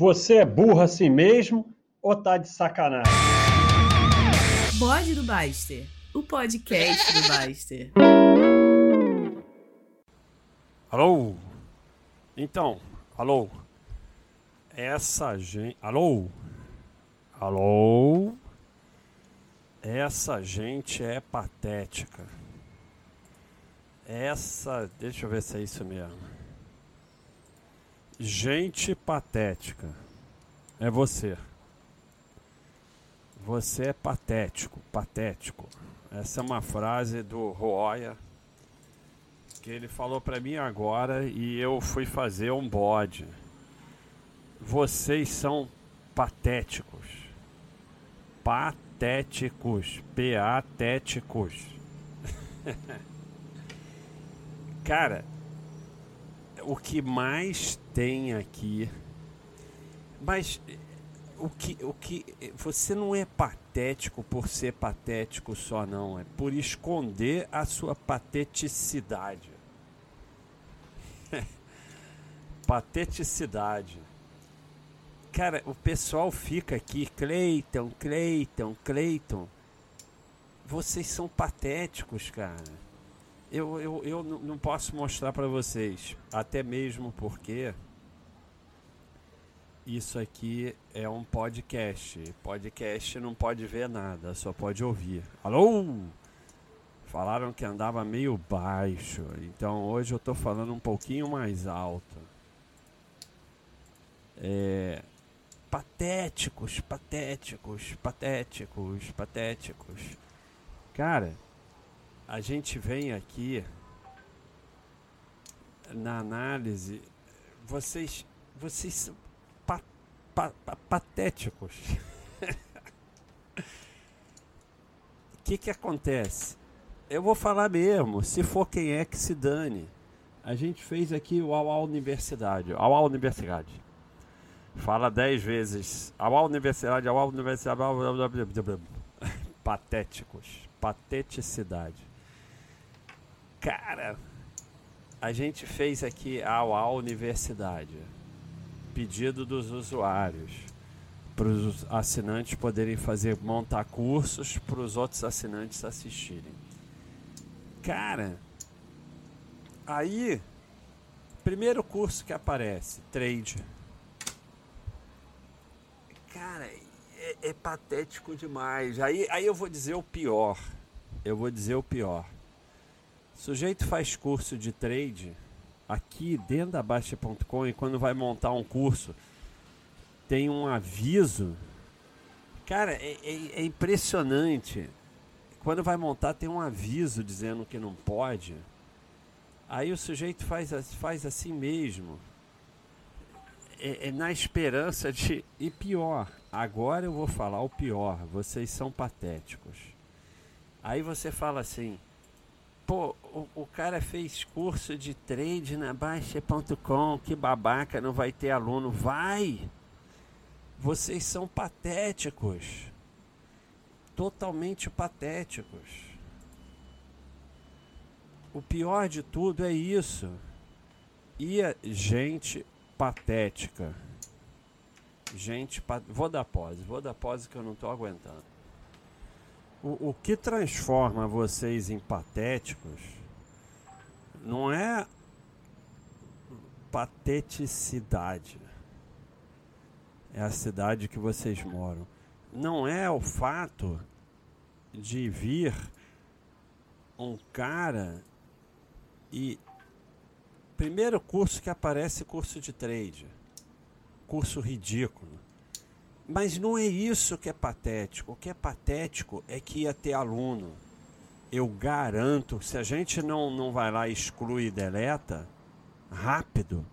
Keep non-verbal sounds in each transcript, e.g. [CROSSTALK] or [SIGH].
Você é burro assim mesmo ou tá de sacanagem? Bode do Baster, o podcast do Baster. Alô? Então, alô? Essa gente. Alô? Alô? Essa gente é patética. Essa. Deixa eu ver se é isso mesmo. Gente patética. É você. Você é patético, patético. Essa é uma frase do Roya que ele falou para mim agora e eu fui fazer um bode. Vocês são patéticos. Patéticos. Patéticos. [LAUGHS] Cara, o que mais tem aqui. Mas o que, o que você não é patético por ser patético só não, é por esconder a sua pateticidade. [LAUGHS] pateticidade. Cara, o pessoal fica aqui, Cleiton, Cleiton, Cleiton. Vocês são patéticos, cara. Eu, eu, eu não posso mostrar para vocês, até mesmo porque isso aqui é um podcast. Podcast não pode ver nada, só pode ouvir. Alô? Falaram que andava meio baixo, então hoje eu tô falando um pouquinho mais alto. É, patéticos, patéticos, patéticos, patéticos. Cara, a gente vem aqui na análise, vocês, vocês pa, pa, patéticos. O [LAUGHS] que que acontece? Eu vou falar mesmo, se for quem é que se dane. A gente fez aqui o Auá Universidade. Auá Universidade. Fala dez vezes. Auá Universidade, Auá Universidade. [LAUGHS] Patéticos. Pateticidade. Cara, a gente fez aqui a Auá Universidade pedido dos usuários para os assinantes poderem fazer montar cursos para os outros assinantes assistirem. Cara, aí primeiro curso que aparece, trade. Cara, é, é patético demais. Aí, aí eu vou dizer o pior. Eu vou dizer o pior. Sujeito faz curso de trade aqui dentro da Baixa.com e quando vai montar um curso tem um aviso. Cara, é, é, é, impressionante. Quando vai montar tem um aviso dizendo que não pode. Aí o sujeito faz, faz assim mesmo. É, é na esperança de. E pior, agora eu vou falar o pior. Vocês são patéticos. Aí você fala assim pô, o, o, cara fez curso de trade na Baixa.com, que babaca, não vai ter aluno. Vai! Vocês são patéticos. Totalmente patéticos. O pior de tudo é isso. E a gente patética. Gente, vou dar pose, vou dar pose que eu não estou aguentando. O, o que transforma vocês em patéticos não é pateticidade. É a cidade que vocês moram. Não é o fato de vir um cara e primeiro curso que aparece curso de trade. Curso ridículo. Mas não é isso que é patético. O que é patético é que ia ter aluno. Eu garanto, se a gente não, não vai lá, exclui e deleta, rápido,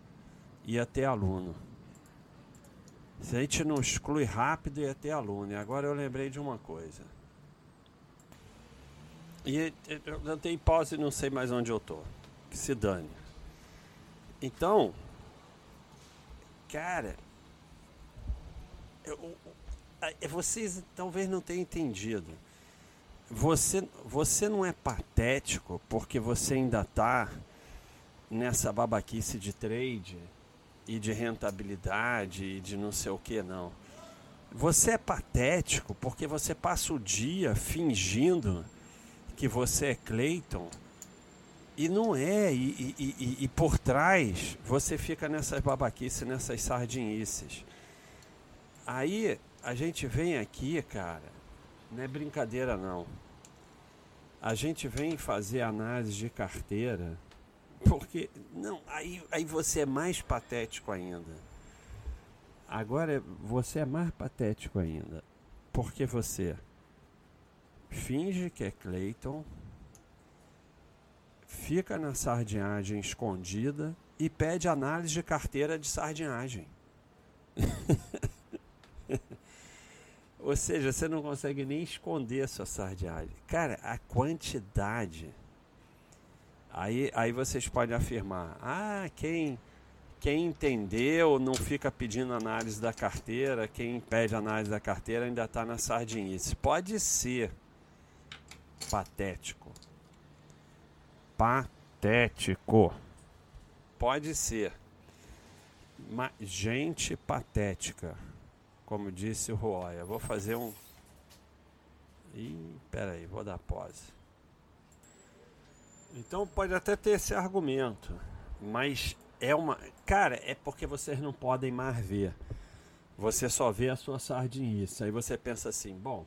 ia ter aluno. Se a gente não exclui rápido, ia ter aluno. E agora eu lembrei de uma coisa. E eu tenho pause não sei mais onde eu tô. Que se dane. Então, cara, vocês talvez não tenham entendido. Você, você não é patético porque você ainda está nessa babaquice de trade e de rentabilidade e de não sei o que, não. Você é patético porque você passa o dia fingindo que você é Clayton e não é. E, e, e, e por trás você fica nessas babaquices, nessas sardinices. Aí a gente vem aqui, cara, não é brincadeira não. A gente vem fazer análise de carteira porque não, aí, aí você é mais patético ainda. Agora você é mais patético ainda. Porque você finge que é Clayton, fica na sardinhagem escondida e pede análise de carteira de sardinhagem. [LAUGHS] [LAUGHS] Ou seja, você não consegue nem esconder a sua sardinhagem. Cara, a quantidade. Aí, aí vocês podem afirmar: ah, quem, quem entendeu não fica pedindo análise da carteira, quem pede análise da carteira ainda está na sardinice. Pode ser patético. Patético. Pode ser. Mas gente patética como disse o Roya. Vou fazer um. Ih, peraí, vou dar pause. Então pode até ter esse argumento, mas é uma. Cara, é porque vocês não podem mais ver. Você só vê a sua sardinhice. Aí você pensa assim: bom,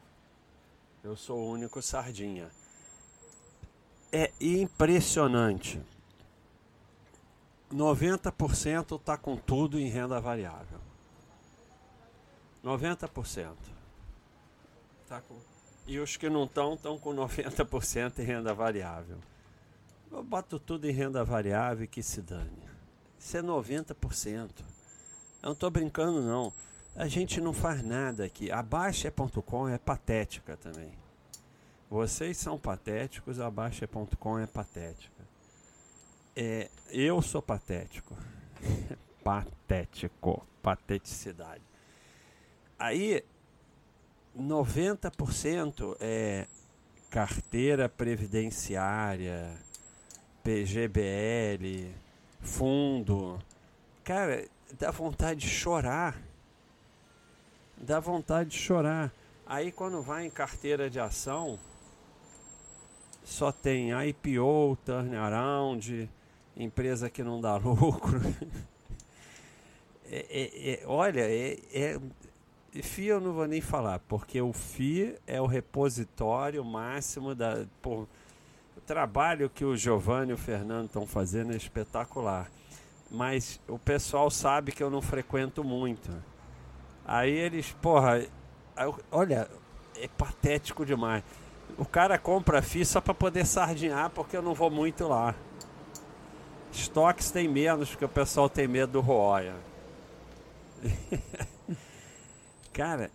eu sou o único sardinha. É impressionante. 90% está com tudo em renda variável. 90%. Tá com... E os que não estão, estão com 90% em renda variável. Eu boto tudo em renda variável e que se dane. Isso é 90%. Eu não estou brincando, não. A gente não faz nada aqui. A Baixa.com é patética também. Vocês são patéticos, a Baixa.com é patética. É, eu sou patético. [LAUGHS] patético. Pateticidade. Aí, 90% é carteira previdenciária, PGBL, fundo. Cara, dá vontade de chorar. Dá vontade de chorar. Aí quando vai em carteira de ação, só tem IPO, turnaround, empresa que não dá [LAUGHS] lucro. É, é, é, olha, é, é FI eu não vou nem falar, porque o FI é o repositório máximo da. Por, o trabalho que o Giovanni e o Fernando estão fazendo é espetacular. Mas o pessoal sabe que eu não frequento muito. Aí eles, porra, olha, é patético demais. O cara compra FI só para poder sardinhar, porque eu não vou muito lá. Estoques tem menos, porque o pessoal tem medo do Roya. [LAUGHS] Cara,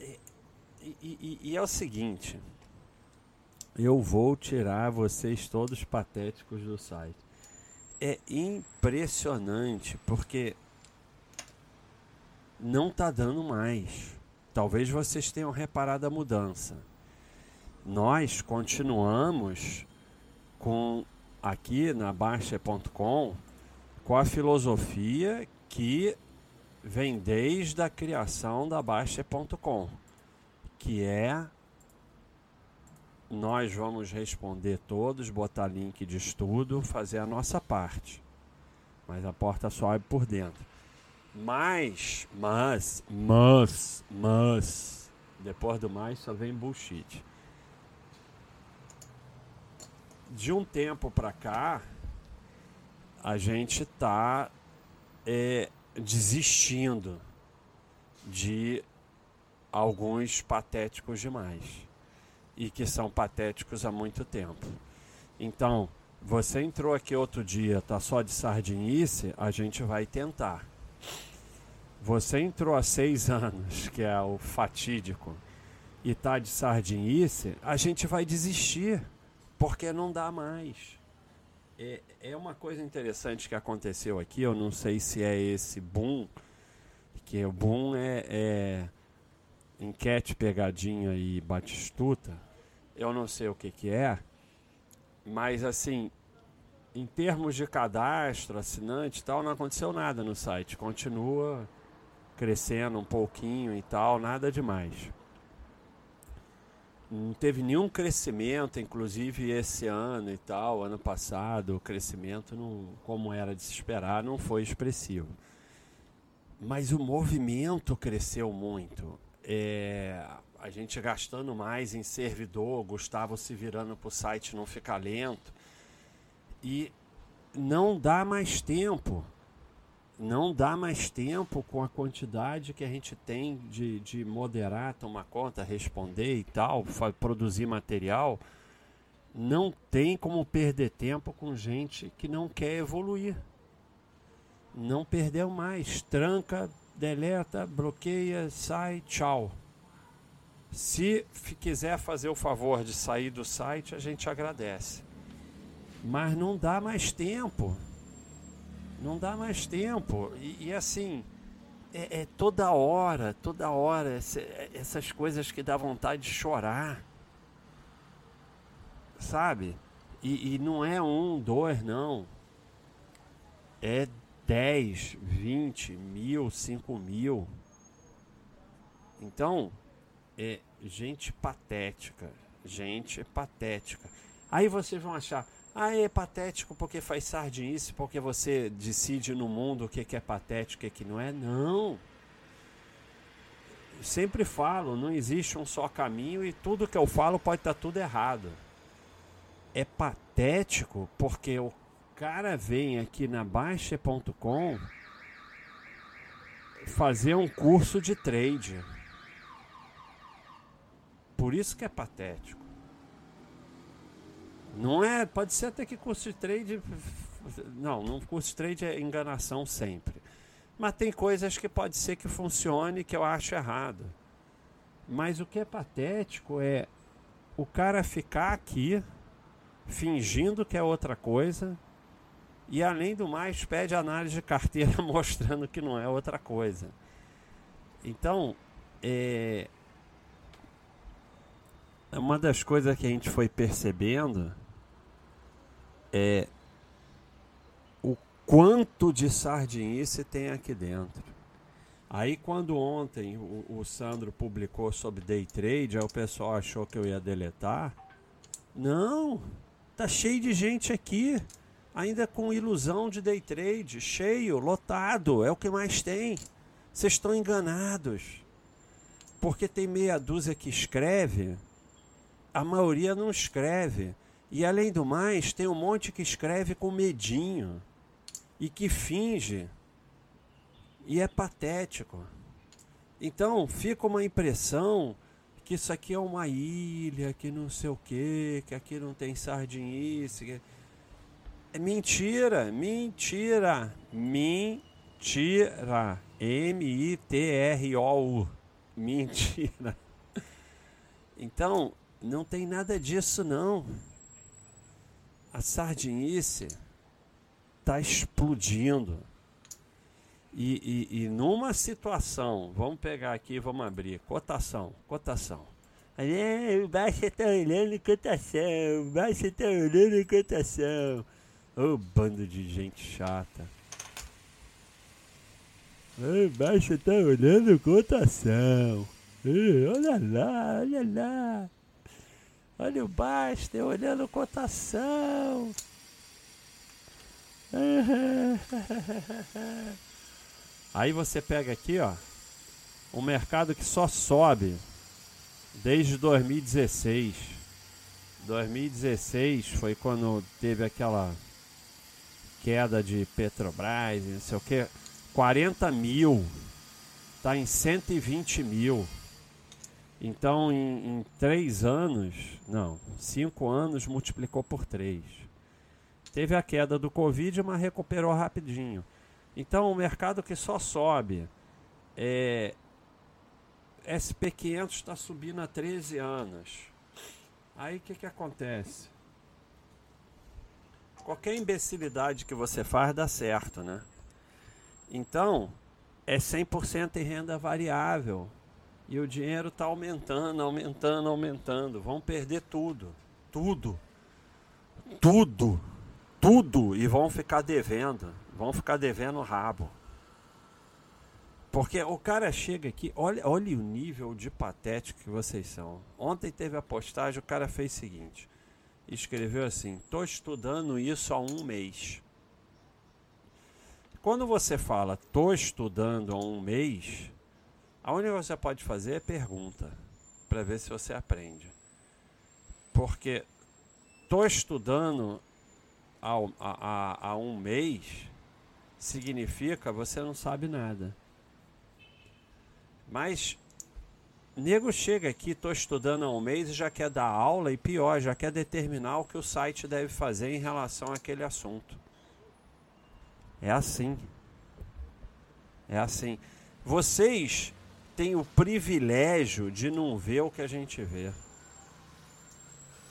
e, e, e, é o seguinte. Eu vou tirar vocês todos patéticos do site. É impressionante porque não tá dando mais. Talvez vocês tenham reparado a mudança. Nós continuamos com aqui na Baixa.com com a filosofia que vem desde a criação da Baixa.com, que é nós vamos responder todos, botar link de estudo, fazer a nossa parte. Mas a porta só abre por dentro. Mas, mas, mas, mas, depois do mais só vem bullshit. De um tempo para cá, a gente tá é, desistindo de alguns patéticos demais e que são patéticos há muito tempo. Então, você entrou aqui outro dia, tá só de sardinice, a gente vai tentar. Você entrou há seis anos, que é o fatídico, e tá de sardinice, a gente vai desistir, porque não dá mais. É, é uma coisa interessante que aconteceu aqui, eu não sei se é esse boom, que o boom é, é enquete, pegadinha e batistuta, eu não sei o que que é, mas assim, em termos de cadastro, assinante e tal, não aconteceu nada no site. Continua crescendo um pouquinho e tal, nada demais. Não teve nenhum crescimento, inclusive esse ano e tal, ano passado, o crescimento, não, como era de se esperar, não foi expressivo. Mas o movimento cresceu muito. É, a gente gastando mais em servidor, Gustavo se virando para o site não ficar lento. E não dá mais tempo não dá mais tempo com a quantidade que a gente tem de, de moderar, tomar conta, responder e tal, produzir material. Não tem como perder tempo com gente que não quer evoluir. Não perdeu mais. Tranca, deleta, bloqueia, sai, tchau. Se quiser fazer o favor de sair do site, a gente agradece. Mas não dá mais tempo. Não dá mais tempo. E, e assim, é, é, toda hora, toda hora, essa, essas coisas que dá vontade de chorar. Sabe? E, e não é um, dois, não. É dez, vinte, mil, cinco mil. Então, é gente patética. Gente patética. Aí vocês vão achar, ah, é patético porque faz sardinice, porque você decide no mundo o que é patético e o que não é. Não. Sempre falo, não existe um só caminho e tudo que eu falo pode estar tudo errado. É patético porque o cara vem aqui na Baixa.com fazer um curso de trade. Por isso que é patético. Não é, pode ser até que curso de trade. Não, no curso de trade é enganação sempre. Mas tem coisas que pode ser que funcione que eu acho errado. Mas o que é patético é o cara ficar aqui fingindo que é outra coisa e além do mais pede análise de carteira [LAUGHS] mostrando que não é outra coisa. Então, é, uma das coisas que a gente foi percebendo é o quanto de sardinice tem aqui dentro. Aí quando ontem o, o, Sandro publicou sobre day trade, aí o pessoal achou que eu ia deletar. Não, tá cheio de gente aqui, ainda com ilusão de day trade, cheio, lotado, é o que mais tem. Vocês estão enganados. Porque tem meia dúzia que escreve, a maioria não escreve. E além do mais, tem um monte que escreve com medinho e que finge. E é patético. Então fica uma impressão que isso aqui é uma ilha, que não sei o que, que aqui não tem sardinice. Que... É mentira, mentira, mentira. M-I-T-R-O-U. Mentira. Então, não tem nada disso não a sardinice está explodindo. E, e, e, numa situação, vamos pegar aqui, vamos abrir, cotação, cotação. O Baixa está olhando cotação, o Baixa está olhando cotação. Ô oh, bando de gente chata. O Baixa está olhando cotação. olha lá, olha lá. Olha o Baster olhando cotação. [LAUGHS] Aí você pega aqui, ó, um mercado que só sobe desde 2016. 2016 foi quando teve aquela queda de Petrobras, não sei o que. 40 mil, tá em 120 mil. Então, em, em, três anos, não, cinco anos, multiplicou por três. Teve a queda do Covid, mas recuperou rapidinho. Então, o mercado que só sobe, é, SP500 está subindo há 13 anos. Aí o que, que acontece? Qualquer imbecilidade que você faz dá certo, né? Então, é 100% em renda variável. E o dinheiro está aumentando, aumentando, aumentando. Vão perder tudo. Tudo. Tudo. tudo e vão ficar devendo. Vão ficar devendo o rabo. Porque o cara chega aqui, olha, olha o nível de patético que vocês são. Ontem teve a postagem, o cara fez o seguinte: escreveu assim: estou estudando isso há um mês. Quando você fala estou estudando há um mês, a única coisa que você pode fazer é pergunta para ver se você aprende. Porque estou estudando há, há, há um mês significa você não sabe nada. Mas nego chega aqui, estou estudando há um mês e já quer dar aula e pior, já quer determinar o que o site deve fazer em relação àquele assunto. É assim. É assim. Vocês têm o privilégio de não ver o que a gente vê.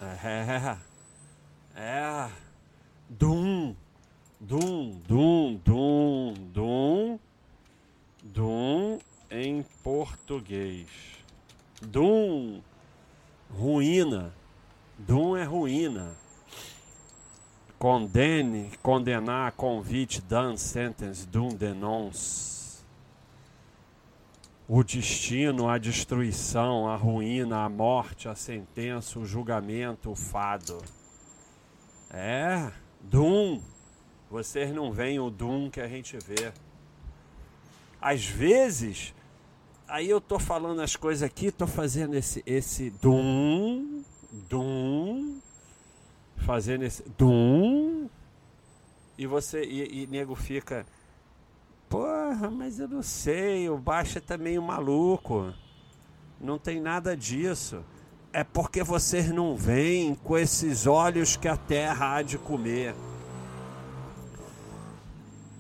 É. É. Dum. Dum, dum, dum, dum. Dum em português. Dum, ruína. Dum é ruína. Condene, condenar, convite, dan, sentence, dum, denonce. O destino, a destruição, a ruína, a morte, a sentença, o julgamento, o fado. É, Dum. Vocês não veem o Dum que a gente vê. Às vezes, aí eu tô falando as coisas aqui, tô fazendo esse esse dum, dum, fazendo esse dum, e você e, e nego fica, porra, mas eu não sei, o baixo é também um maluco. Não tem nada disso. É porque vocês não veem com esses olhos que a terra há de comer.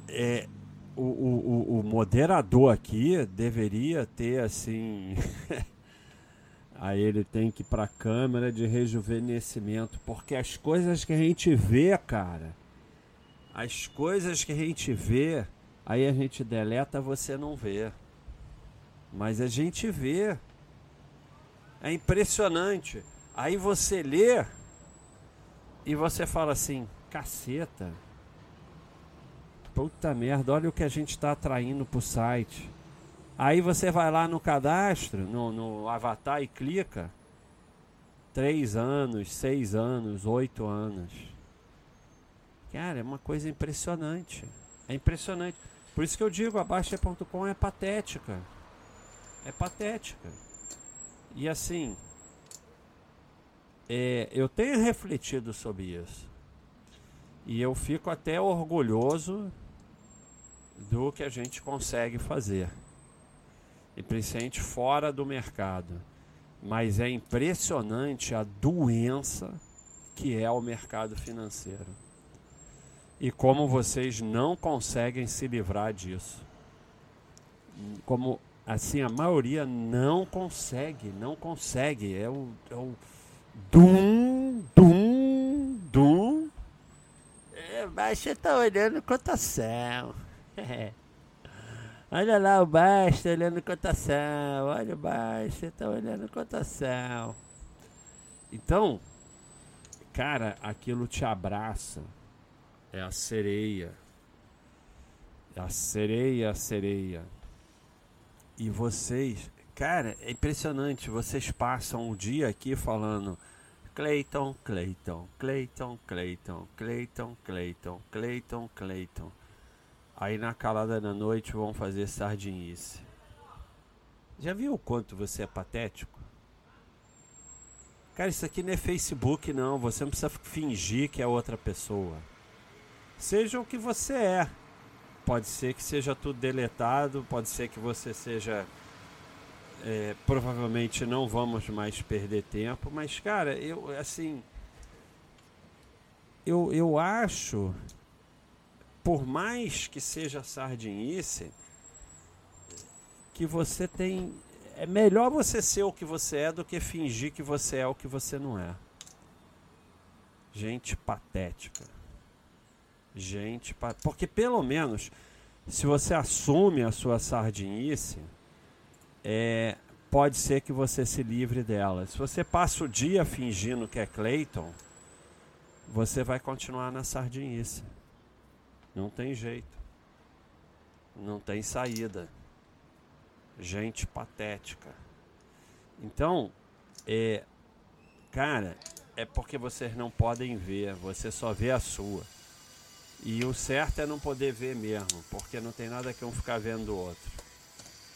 É, o, o, o moderador aqui deveria ter assim. [LAUGHS] Aí ele tem que ir para a câmera de rejuvenescimento, porque as coisas que a gente vê, cara, as coisas que a gente vê, aí a gente deleta, você não vê. Mas a gente vê. É impressionante. Aí você lê e você fala assim: caceta Puta merda, olha o que a gente está atraindo para o site. Aí você vai lá no cadastro, no, no avatar e clica. Três anos, seis anos, oito anos. Cara, é uma coisa impressionante. É impressionante. Por isso que eu digo, a Baixa.com é patética. É patética. E assim, é, eu tenho refletido sobre isso. E eu fico até orgulhoso do que a gente consegue fazer. E principalmente fora do mercado. Mas é impressionante a doença que é o mercado financeiro. E como vocês não conseguem se livrar disso. Como assim a maioria não consegue, não consegue. É o, é o dum, dum, dum. É, você tá olhando cotação. [LAUGHS] Olha lá o baixo, tá olhando cotação. Olha o baixo, tá olhando cotação. Então, cara, aquilo te abraça. É a sereia. É a sereia, a sereia. E vocês, cara, é impressionante. Vocês passam o dia aqui falando Cleiton, Cleiton, Cleiton, Cleiton, Cleiton, Cleiton, Cleiton, Cleiton. Aí na calada da noite vão fazer sardinice. Já viu o quanto você é patético? Cara, isso aqui não é Facebook não, você não precisa fingir que é outra pessoa. Seja o que você é. Pode ser que seja tudo deletado, pode ser que você seja é, provavelmente não vamos mais perder tempo, mas cara, eu assim eu, eu acho por mais que seja sardinice, que você tem. É melhor você ser o que você é do que fingir que você é o que você não é. Gente patética. Gente, porque pelo menos se você assume a sua sardinice, é, pode ser que você se livre dela. Se você passa o dia fingindo que é Clayton, você vai continuar na sardinice. Não tem jeito. Não tem saída. Gente patética. Então, é, cara, é porque vocês não podem ver, você só vê a sua. E o certo é não poder ver mesmo, porque não tem nada que um ficar vendo do outro.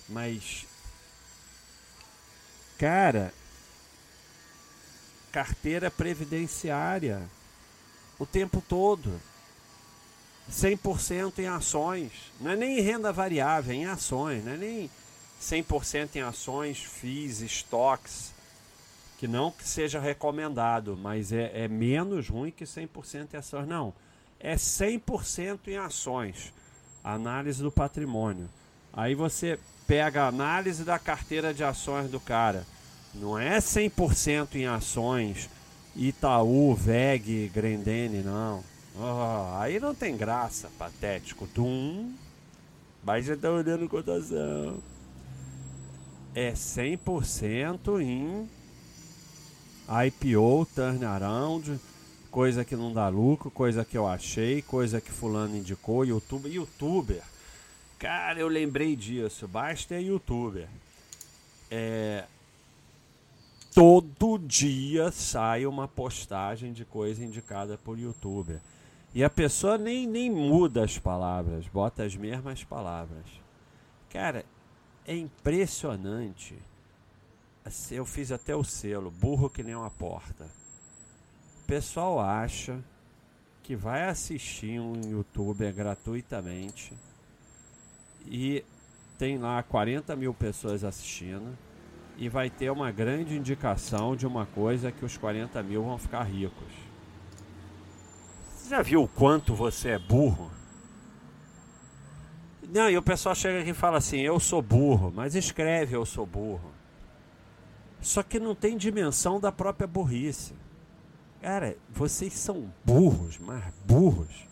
Mas, cara, carteira previdenciária o tempo todo. 100% em ações. Não é nem em renda variável, é em ações. Não é nem 100% em ações, FIIs, estoques. Que não que seja recomendado, mas é, é menos ruim que 100% em ações. Não, é 100% em ações. Análise do patrimônio. Aí você pega a análise da carteira de ações do cara. Não é 100% em ações, Itaú, VEG, Grendene, não. Oh, aí não tem graça, patético. Dum. Mas já tá olhando cotação. É 100% em IPO, turnaround, coisa que não dá lucro, coisa que eu achei, coisa que fulano indicou, youtuber, youtuber. Cara, eu lembrei disso, basta é youtuber. É, todo dia sai uma postagem de coisa indicada por youtuber. E a pessoa nem, nem muda as palavras, bota as mesmas palavras. Cara, é impressionante. Assim, eu fiz até o selo, burro que nem uma porta. Pessoal acha que vai assistir um youtuber gratuitamente e tem lá 40 mil pessoas assistindo e vai ter uma grande indicação de uma coisa que os 40 mil vão ficar ricos. Você já viu o quanto você é burro? Não, e o pessoal chega aqui e fala assim: eu sou burro, mas escreve eu sou burro. Só que não tem dimensão da própria burrice. Cara, vocês são burros, mas burros.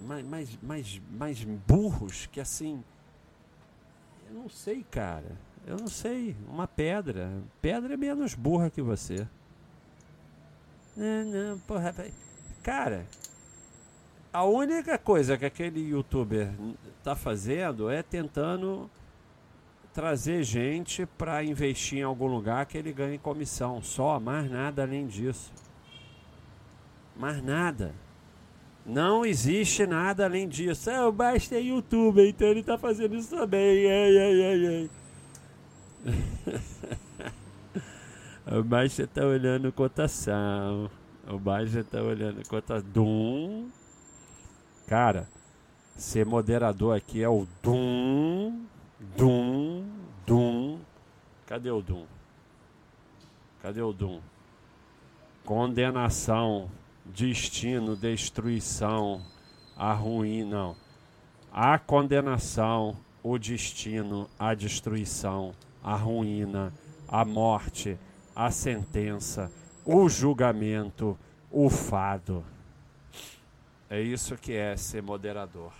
Mais, mais, mais, mais burros que assim. Eu não sei, cara. Eu não sei. Uma pedra. Pedra é menos burra que você. Não, não, porra. Cara, a única coisa que aquele youtuber tá fazendo é tentando trazer gente para investir em algum lugar que ele ganhe comissão. Só, mais nada além disso. Mais nada. Não existe nada além disso. É, o Basta é youtuber, então ele tá fazendo isso também. Ai, ai, ai, ai. o Baixa tá olhando cotação. O Baixa tá olhando cotação. Dum. Cara, ser moderador aqui é o Dum. Dum. Dum. Cadê o Dum? Cadê o Dum? Condenação, destino, destruição, a ruim, não. A condenação, o destino, a destruição a ruína, a morte, a sentença, o julgamento, o fado. É isso que é ser moderador.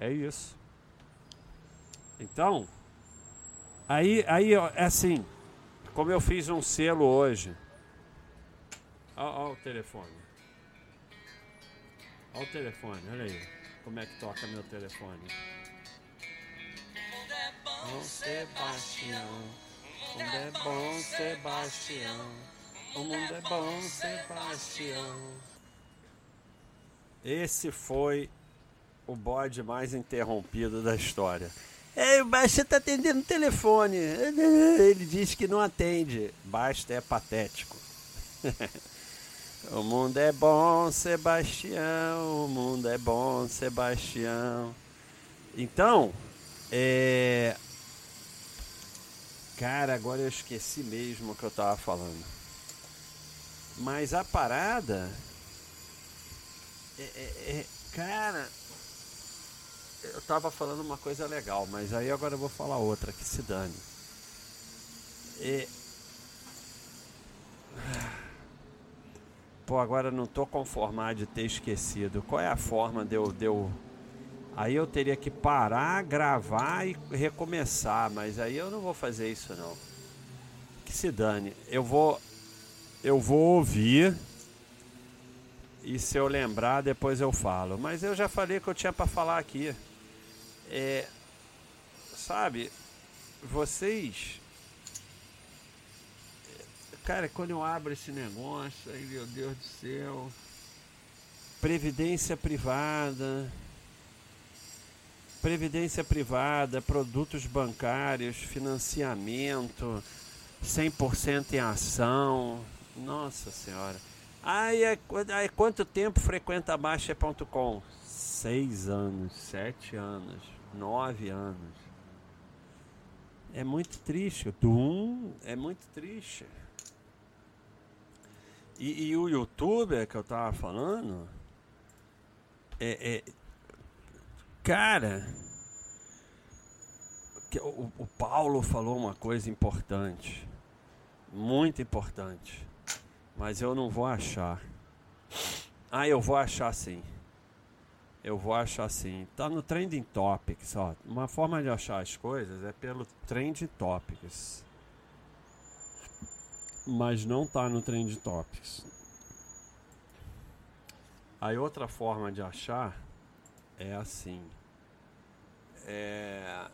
É isso. Então, aí, aí é assim, como eu fiz um selo hoje. Olha o telefone. Olha o telefone, olha aí. Como é que toca meu telefone. Bom Sebastião, o mundo é bom, Sebastião. O mundo é bom, Sebastião. Esse foi o bode mais interrompido da história. Ei, o Basta tá atendendo o telefone. Ele diz que não atende. Basta é patético. [LAUGHS] o mundo é bom, Sebastião. O mundo é bom, Sebastião. Então, é, Cara, agora eu esqueci mesmo o que eu tava falando. Mas a parada. É, é, é, cara. Eu tava falando uma coisa legal, mas aí agora eu vou falar outra, que se dane. É, [SIGHS] pô, agora não tô conformado de ter esquecido. Qual é a forma de eu, de eu Aí eu teria que parar, gravar e recomeçar, mas aí eu não vou fazer isso não. Que se dane. Eu vou eu vou ouvir E se eu lembrar, depois eu falo. Mas eu já falei que eu tinha para falar aqui. É, sabe, vocês. Cara, quando eu abro esse negócio, aí meu Deus do céu. Previdência privada. Previdência privada, produtos bancários, financiamento, 100% em ação. Nossa Senhora. Aí é, aí quanto tempo frequenta a Baixa.com? Seis anos, sete anos, nove anos. É muito triste. Doom é muito triste. E, e o youtuber que eu tava falando. É. é cara. O, o Paulo falou uma coisa importante. Muito importante. Mas eu não vou achar. Ah, eu vou achar sim. Eu vou achar sim. Tá no Trending Topics, ó. Uma forma de achar as coisas é pelo Trending Topics. Mas não tá no Trending Topics. Aí outra forma de achar é assim. É...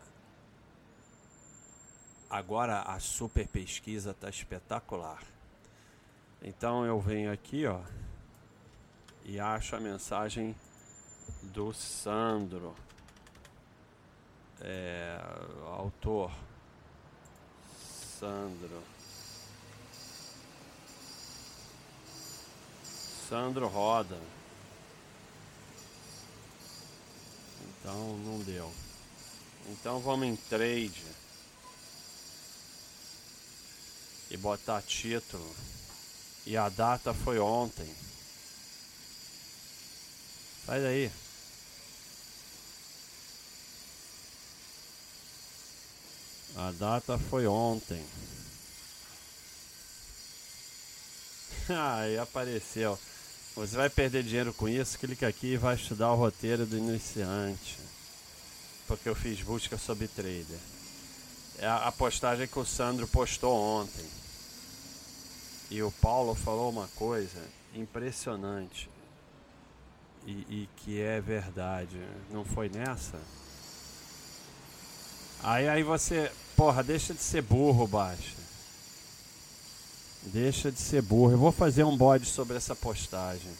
Agora a super pesquisa tá espetacular. Então eu venho aqui, ó, e acho a mensagem do Sandro, é, autor Sandro. Sandro Roda. Então não deu. Então vamos em trade e botar título. E a data foi ontem. Sai daí. A data foi ontem. [LAUGHS] Aí apareceu. Você vai perder dinheiro com isso? Clica aqui e vai estudar o roteiro do iniciante. Porque eu fiz busca sobre trader. É a postagem que o Sandro postou ontem. E o Paulo falou uma coisa impressionante. E, e que é verdade. Não foi nessa? Aí, aí você, porra, deixa de ser burro, baixa. Deixa de ser burro. Eu vou fazer um bode sobre essa postagem.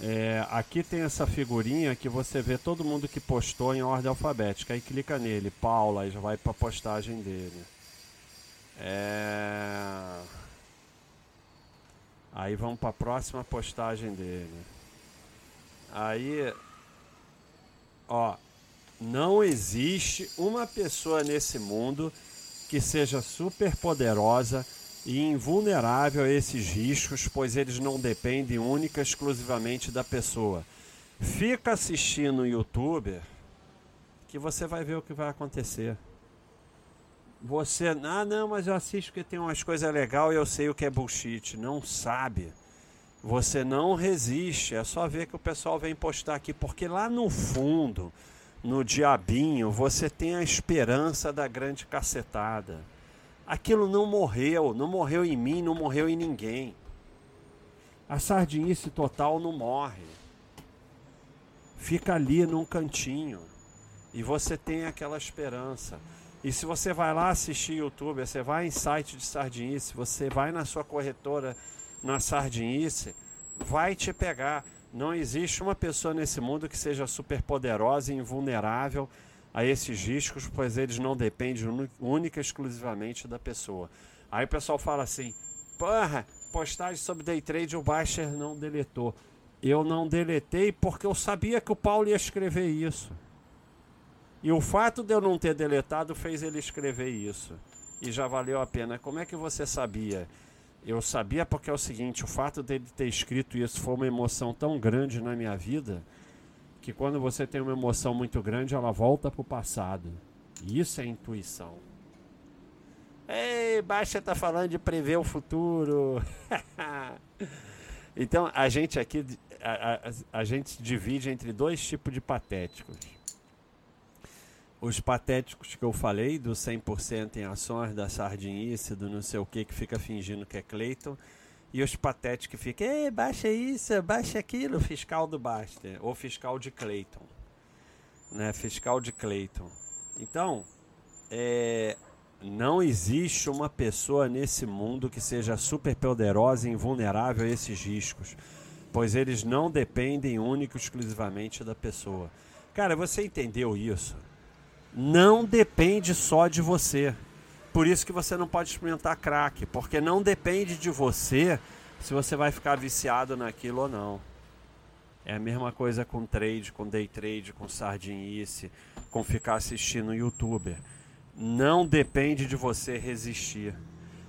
É, aqui tem essa figurinha que você vê todo mundo que postou em ordem alfabética. Aí clica nele, Paula, aí já vai para a postagem dele. É... Aí vamos para a próxima postagem dele. Aí, ó, não existe uma pessoa nesse mundo que seja super poderosa e invulnerável a esses riscos, pois eles não dependem única e exclusivamente da pessoa. Fica assistindo o youtuber que você vai ver o que vai acontecer. Você, ah não, mas eu assisto que tem umas coisas legais e eu sei o que é bullshit. Não sabe. Você não resiste. É só ver que o pessoal vem postar aqui, porque lá no fundo no diabinho, você tem a esperança da grande cacetada. Aquilo não morreu, não morreu em mim, não morreu em ninguém. A sardinice total não morre. Fica ali num cantinho. E você tem aquela esperança. E se você vai lá assistir YouTube, você vai em site de sardinice, você vai na sua corretora na sardinice, vai te pegar. Não existe uma pessoa nesse mundo que seja super poderosa e invulnerável a esses riscos, pois eles não dependem única e exclusivamente da pessoa. Aí o pessoal fala assim: porra, postagem sobre day trade o Baster não deletou. Eu não deletei porque eu sabia que o Paulo ia escrever isso. E o fato de eu não ter deletado fez ele escrever isso. E já valeu a pena. Como é que você sabia? Eu sabia porque é o seguinte, o fato dele ter escrito isso foi uma emoção tão grande na minha vida que quando você tem uma emoção muito grande, ela volta para o passado. Isso é intuição. Ei, Baixa tá falando de prever o futuro. [LAUGHS] então a gente aqui a, a, a gente divide entre dois tipos de patéticos os patéticos que eu falei, do 100% em ações, da sardinice, do não sei o que, que fica fingindo que é Cleiton, E os patéticos ficam, Ei, baixa isso, baixa aquilo, fiscal do Baster, ou fiscal de Clayton. Né? Fiscal de Clayton. Então, é, não existe uma pessoa nesse mundo que seja super poderosa e invulnerável a esses riscos, pois eles não dependem único e exclusivamente da pessoa. Cara, você entendeu isso? Não depende só de você. Por isso que você não pode experimentar crack, porque não depende de você se você vai ficar viciado naquilo ou não. É a mesma coisa com trade, com day trade, com sardinice, com ficar assistindo youtuber. Não depende de você resistir.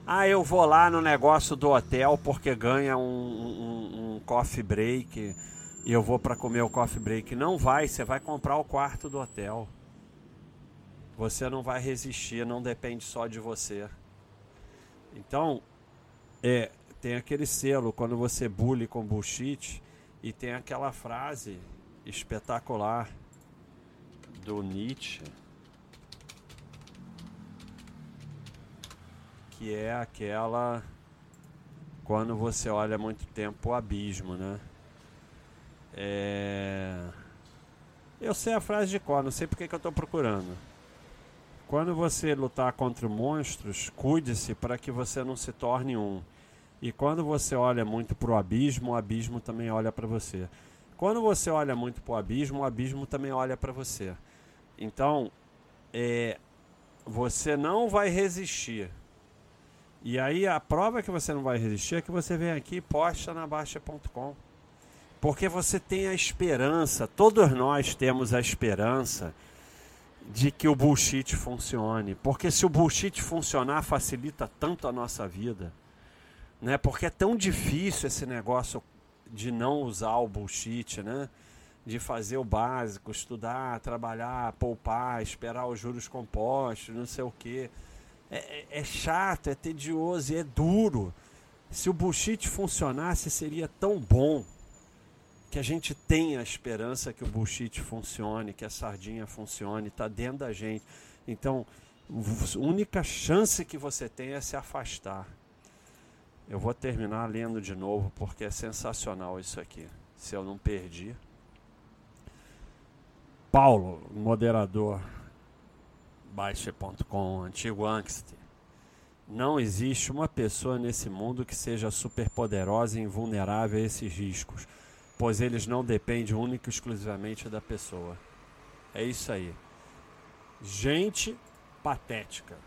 Ah, eu vou lá no negócio do hotel porque ganha um, um, um coffee break e eu vou para comer o coffee break. Não vai, você vai comprar o quarto do hotel. Você não vai resistir, não depende só de você. Então, é, tem aquele selo quando você bully com bullshit e tem aquela frase espetacular do Nietzsche que é aquela quando você olha muito tempo o abismo, né? É... Eu sei a frase de cor, não sei porque que eu estou procurando. Quando você lutar contra monstros, cuide-se para que você não se torne um. E quando você olha muito para o abismo, o abismo também olha para você. Quando você olha muito para o abismo, o abismo também olha para você. Então, é, você não vai resistir. E aí a prova que você não vai resistir é que você vem aqui e posta na Baixa.com. Porque você tem a esperança, todos nós temos a esperança de que o bullshit funcione. Porque se o bullshit funcionar, facilita tanto a nossa vida. Né? Porque é tão difícil esse negócio de não usar o bullshit, né? De fazer o básico, estudar, trabalhar, poupar, esperar os juros compostos, não sei o quê. É, é, é chato, é tedioso e é duro. Se o bullshit funcionasse, seria tão bom que a gente tenha a esperança que o bullshit funcione, que a sardinha funcione, está dentro da gente. Então, a única chance que você tem é se afastar. Eu vou terminar lendo de novo porque é sensacional isso aqui. Se eu não perdi. Paulo, moderador, Baixa.com, antigo Angst. Não existe uma pessoa nesse mundo que seja superpoderosa e invulnerável a esses riscos pois eles não dependem única e exclusivamente da pessoa. É isso aí. Gente patética.